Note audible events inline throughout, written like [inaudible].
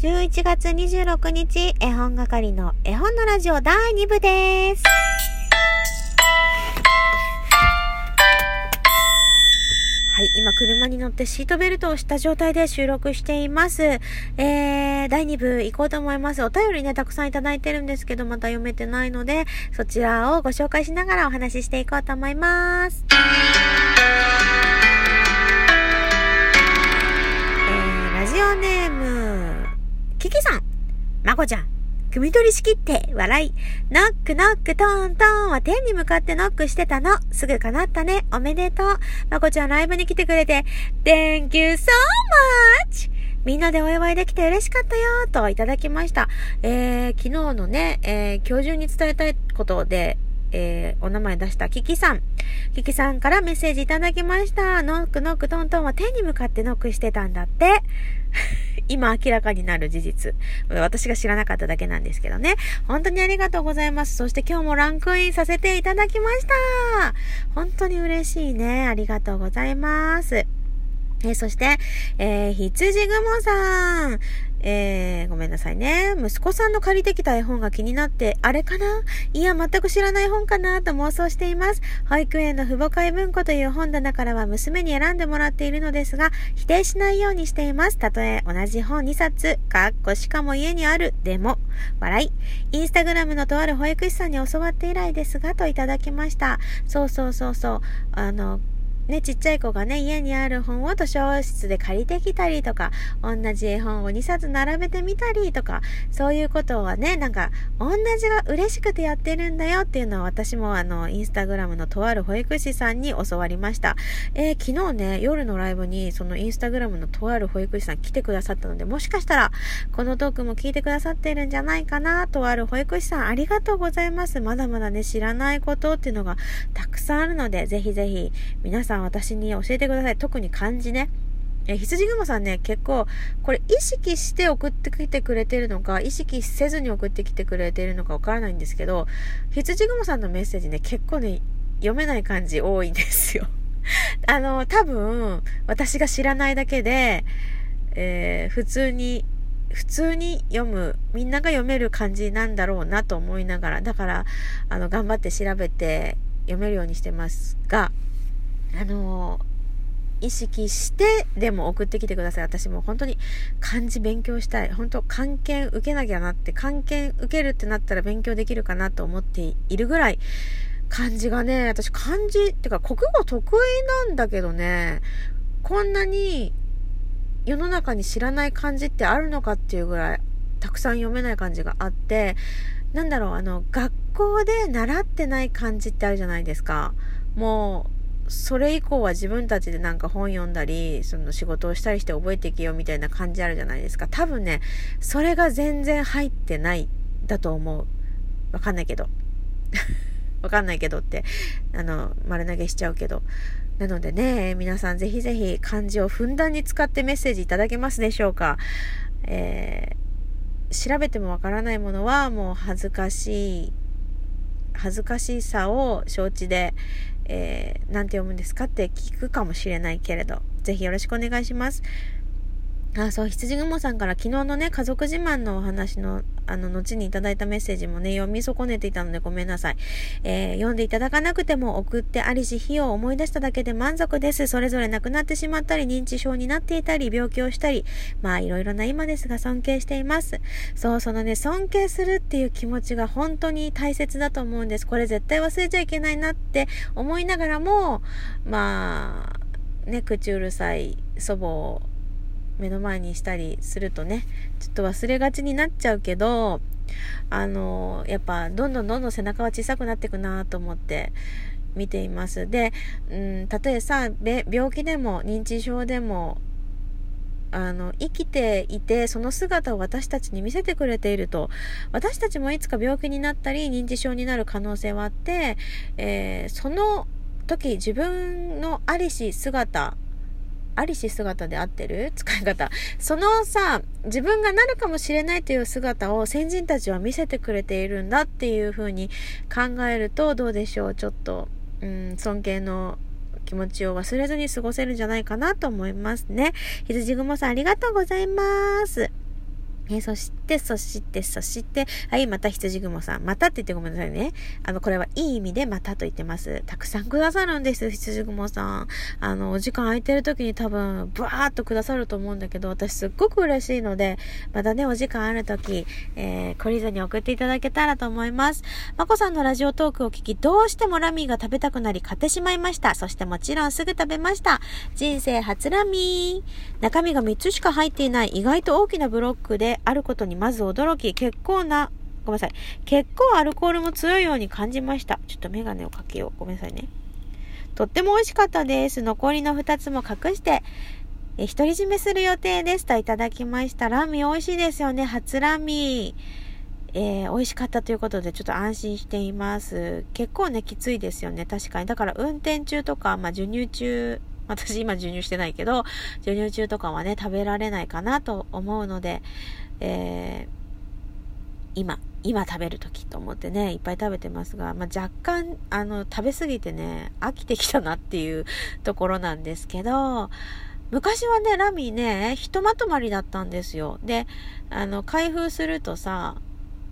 11月26日、絵本係の絵本のラジオ第2部です。はい、今車に乗ってシートベルトをした状態で収録しています。えー、第2部行こうと思います。お便りね、たくさんいただいてるんですけど、また読めてないので、そちらをご紹介しながらお話ししていこうと思います。えー、ラジオネーム、キキさん、まこちゃん、組取り仕切って笑い。ノックノックトントンは天に向かってノックしてたの。すぐ叶ったね。おめでとう。まこちゃんライブに来てくれて、Thank you so much! みんなでお祝いできて嬉しかったよといただきました。えー、昨日のね、えー、今日中に伝えたいことで、えー、お名前出したキキさん。キキさんからメッセージいただきました。ノックノックトントンは天に向かってノックしてたんだって。今明らかになる事実。私が知らなかっただけなんですけどね。本当にありがとうございます。そして今日もランクインさせていただきました。本当に嬉しいね。ありがとうございます。えー、そして、えー、羊雲さん。えー、ごめんなさいね。息子さんの借りてきた絵本が気になって、あれかな？いや、全く知らない本かなと妄想しています。保育園の父母会文庫という本棚からは娘に選んでもらっているのですが、否定しないようにしています。たとえ同じ本2冊、かっこしかも家にある、でも、笑い。インスタグラムのとある保育士さんに教わって以来ですが、といただきました。そうそうそうそう。あの、ね、ちっちゃい子がね、家にある本を図書室で借りてきたりとか、同じ絵本を2冊並べてみたりとか、そういうことはね、なんか、同じが嬉しくてやってるんだよっていうのは私もあの、インスタグラムのとある保育士さんに教わりました。えー、昨日ね、夜のライブにそのインスタグラムのとある保育士さん来てくださったので、もしかしたら、このトークも聞いてくださってるんじゃないかな、とある保育士さんありがとうございます。まだまだね、知らないことっていうのがたくさんあるので、ぜひぜひ、皆さんん私に教えてください。特に漢字ね。え、羊雲さんね、結構、これ意識して送ってきてくれてるのか、意識せずに送ってきてくれてるのかわからないんですけど、羊雲さんのメッセージね、結構ね、読めない漢字多いんですよ。[laughs] あの、多分、私が知らないだけで、えー、普通に、普通に読む、みんなが読める漢字なんだろうなと思いながら、だから、あの、頑張って調べて読めるようにしてますが、あの意識してでも送ってきてください。私も本当に漢字勉強したい。本当、漢検受けなきゃなって、漢検受けるってなったら勉強できるかなと思っているぐらい、漢字がね、私漢字、ってか国語得意なんだけどね、こんなに世の中に知らない漢字ってあるのかっていうぐらい、たくさん読めない漢字があって、なんだろう、あの、学校で習ってない漢字ってあるじゃないですか。もう、それ以降は自分たちでなんか本読んだり、その仕事をしたりして覚えていけよみたいな感じあるじゃないですか。多分ね、それが全然入ってないだと思う。わかんないけど。[laughs] わかんないけどって、あの、丸投げしちゃうけど。なのでね、皆さんぜひぜひ漢字をふんだんに使ってメッセージいただけますでしょうか。えー、調べてもわからないものはもう恥ずかしい、恥ずかしさを承知で、えー、て読むんですかって聞くかもしれないけれど、ぜひよろしくお願いします。あ、そう、羊雲さんから昨日のね、家族自慢のお話の、あの、後にいただいたメッセージもね、読み損ねていたのでごめんなさい。えー、読んでいただかなくても送ってありし、日を思い出しただけで満足です。それぞれ亡くなってしまったり、認知症になっていたり、病気をしたり、まあ、いろいろな今ですが尊敬しています。そう、そのね、尊敬するっていう気持ちが本当に大切だと思うんです。これ絶対忘れちゃいけないなって思いながらも、まあ、ね、口うるさい祖母を目の前にしたりするとね、ちょっと忘れがちになっちゃうけど、あの、やっぱどんどんどんどん背中は小さくなっていくなと思って見ています。で、うん、たとえさ、病気でも認知症でも、あの、生きていて、その姿を私たちに見せてくれていると、私たちもいつか病気になったり、認知症になる可能性はあって、えー、その時自分のありし姿ありし姿で合ってる？[laughs] 使い方。そのさ、自分がなるかもしれないという姿を先人たちは見せてくれているんだっていう風に考えるとどうでしょう？ちょっと、うん、尊敬の気持ちを忘れずに過ごせるんじゃないかなと思いますね。羊雲さんありがとうございます。えそして、そして、そして、はい、また羊雲さん。またって言ってごめんなさいね。あの、これはいい意味でまたと言ってます。たくさんくださるんです、羊雲さん。あの、お時間空いてる時に多分、ブワーっとくださると思うんだけど、私すっごく嬉しいので、またね、お時間ある時、えー、懲りずに送っていただけたらと思います。まこさんのラジオトークを聞き、どうしてもラミーが食べたくなり買ってしまいました。そしてもちろんすぐ食べました。人生初ラミー。中身が3つしか入っていない意外と大きなブロックであることにまず驚き、結構な、ごめんなさい。結構アルコールも強いように感じました。ちょっとメガネをかけよう。ごめんなさいね。とっても美味しかったです。残りの2つも隠して、え、独り占めする予定ですといただきました。ラミ美味しいですよね。初ラミえー、美味しかったということでちょっと安心しています。結構ね、きついですよね。確かに。だから運転中とか、まあ、授乳中、[laughs] 私今授乳してないけど、授乳中とかはね、食べられないかなと思うので、えー、今、今食べる時と思ってね、いっぱい食べてますが、まあ、若干、あの、食べ過ぎてね、飽きてきたなっていうところなんですけど、昔はね、ラミーね、ひとまとまりだったんですよ。で、あの、開封するとさ、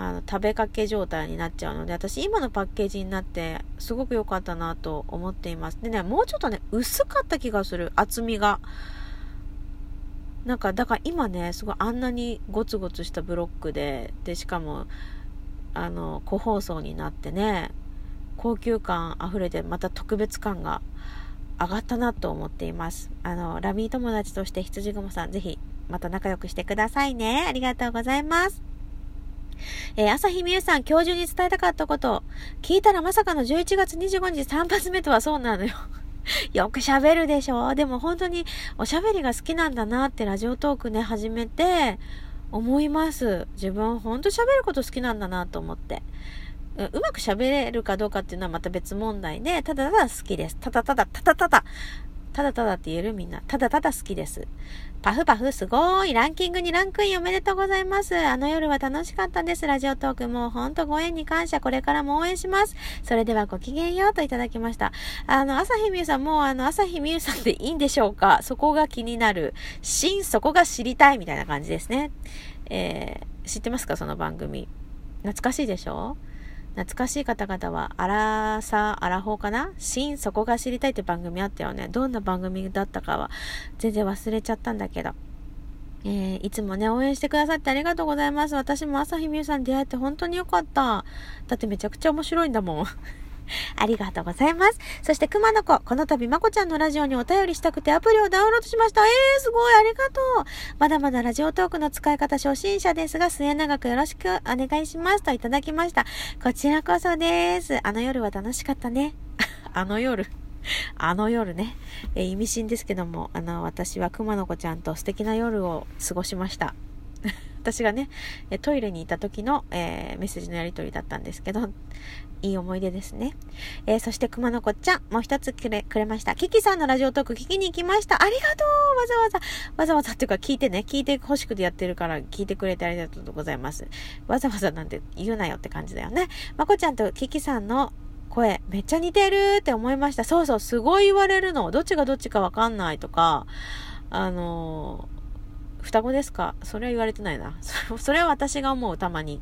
あの、食べかけ状態になっちゃうので、私今のパッケージになってすごく良かったなと思っています。でね、もうちょっとね、薄かった気がする。厚みが。なんか、だから今ね、すごいあんなにゴツゴツしたブロックで、で、しかも、あの、個包装になってね、高級感溢れて、また特別感が上がったなと思っています。あの、ラミー友達として羊雲さん、ぜひ、また仲良くしてくださいね。ありがとうございます。えー、朝日美優さん、今日中に伝えたかったこと。聞いたらまさかの11月25日3発目とはそうなのよ。[laughs] よく喋るでしょでも本当におしゃべりが好きなんだなってラジオトークね、始めて思います。自分ほんと喋ること好きなんだなと思って。うまく喋れるかどうかっていうのはまた別問題で、ただただ好きです。ただただ、ただただ、ただただって言えるみんな。ただただ好きです。パフパフすごいランキングにランクインおめでとうございます。あの夜は楽しかったです。ラジオトークもうほんとご縁に感謝。これからも応援します。それではごきげんようといただきました。あの、朝日美優さんもうあの、朝日美優さんでいいんでしょうか？そこが気になる。真そこが知りたいみたいな感じですね。えー、知ってますか？その番組。懐かしいでしょ？懐かしい方々は、アラサー、アラフォーかな？新そこが知りたいって番組あったよね。どんな番組だったかは全然忘れちゃったんだけど。えー、いつもね、応援してくださってありがとうございます。私も朝日美優さん出会えて本当によかった。だってめちゃくちゃ面白いんだもん。[laughs] ありがとうございます。そして熊の子、この度まこちゃんのラジオにお便りしたくてアプリをダウンロードしました。えー、すごい、ありがとう。まだまだラジオトークの使い方初心者ですが、末永くよろしくお願いしますといただきました。こちらこそです。あの夜は楽しかったね。[laughs] あの夜。[laughs] あの夜ね、えー、意味深ですけども、あの、私は熊の子ちゃんと素敵な夜を過ごしました。[laughs] 私がね、トイレにいた時の、えー、メッセージのやり取りだったんですけど、[laughs] いい思い出ですね。えー、そして熊の子ちゃん、もう一つくれ、くれました。キキさんのラジオトーク聞きに行きました。ありがとうわざわざ、わざわざっていうか聞いてね、聞いて欲しくてやってるから聞いてくれてありがとうございます。わざわざなんて言うなよって感じだよね。まこちゃんとキキさんの声、めっちゃ似てるって思いました。そうそう、すごい言われるの。どっちがどっちかわかんないとか、あのー双子ですか？それは言われてないな。[laughs] それは私が思う、たまに。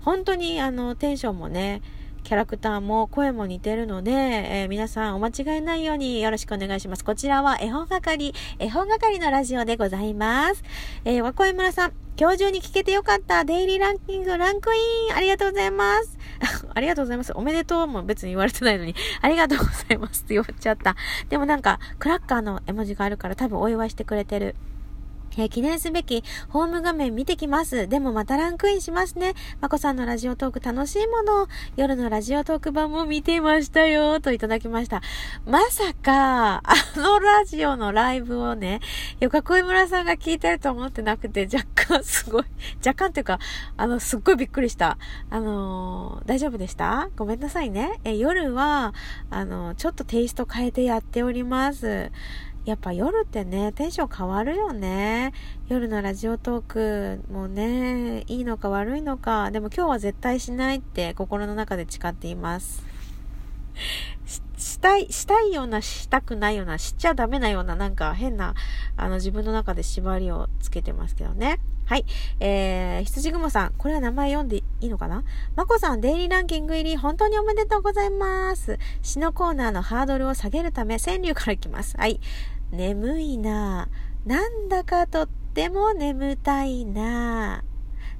本当に、あの、テンションもね、キャラクターも声も似てるので、えー、皆さんお間違いないようによろしくお願いします。こちらは絵本係、絵本係のラジオでございます。えー、和恋村さん、今日中に聞けてよかった。デイリーランキングランクイン。ありがとうございます。[laughs] ありがとうございます。おめでとうも別に言われてないのに、[laughs] ありがとうございますって言われちゃった。でもなんか、クラッカーの絵文字があるから多分お祝いしてくれてる。えー、記念すべきホーム画面見てきます。でもまたランクインしますね。まこさんのラジオトーク楽しいもの。夜のラジオトーク版も見てましたよ。といただきました。まさか、あのラジオのライブをね、よかこい村さんが聞いてると思ってなくて、若干すごい、若干っていうか、あの、すっごいびっくりした。あのー、大丈夫でした？ごめんなさいね。え、夜は、あのー、ちょっとテイスト変えてやっております。やっぱ夜ってね、テンション変わるよね。夜のラジオトークもね、いいのか悪いのか。でも今日は絶対しないって心の中で誓っています。ししたい、したいような、したくないような、しちゃダメなような、なんか変な、あの自分の中で縛りをつけてますけどね。はい。えー、羊雲さん。これは名前読んでいいのかな？まこさん、デイリーランキング入り、本当におめでとうございます。詩のコーナーのハードルを下げるため、川柳からいきます。はい。眠いななんだかとっても眠たいな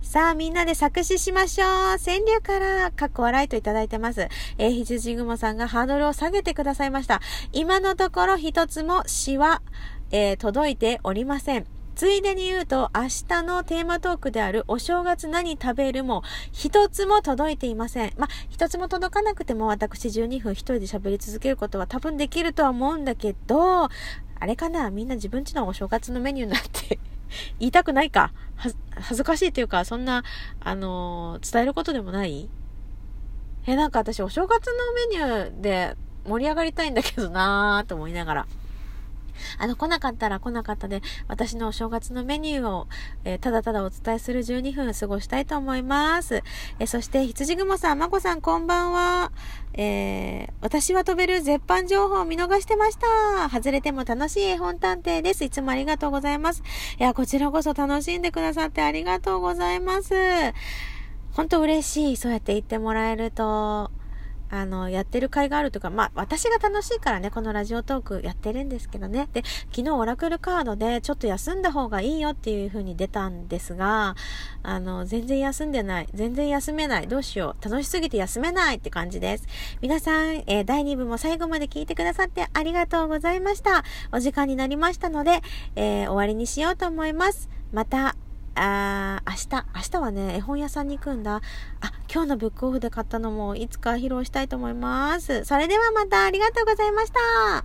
さあ、みんなで作詞しましょう。川柳から、かっこ笑いといただいてます。えー、羊雲さんがハードルを下げてくださいました。今のところ一つも詩は、えー、届いておりません。ついでに言うと、明日のテーマトークであるお正月何食べるも、一つも届いていません。ま一つも届かなくても私12分一人で喋り続けることは多分できるとは思うんだけど、あれかな？みんな自分ちのお正月のメニューなんて [laughs] 言いたくないか？恥ずかしいというか、そんな、あのー、伝えることでもない？え、なんか私お正月のメニューで盛り上がりたいんだけどなーと思いながら。あの、来なかったら来なかったで、私のお正月のメニューを、えー、ただただお伝えする12分過ごしたいと思います。えー、そして、羊雲さん、まこさん、こんばんは。えー、私は飛べる絶版情報を見逃してました。外れても楽しい絵本探偵です。いつもありがとうございます。いや、こちらこそ楽しんでくださってありがとうございます。本当嬉しい。そうやって言ってもらえると。あの、やってる会があるとか、まあ、私が楽しいからね、このラジオトークやってるんですけどね。で、昨日オラクルカードでちょっと休んだ方がいいよっていう風に出たんですが、あの、全然休んでない。全然休めない。どうしよう。楽しすぎて休めないって感じです。皆さん、えー、第2部も最後まで聞いてくださってありがとうございました。お時間になりましたので、えー、終わりにしようと思います。また、あ明日、明日はね、絵本屋さんに行くんだ。あ、今日のブックオフで買ったのもいつか披露したいと思います。それではまたありがとうございました。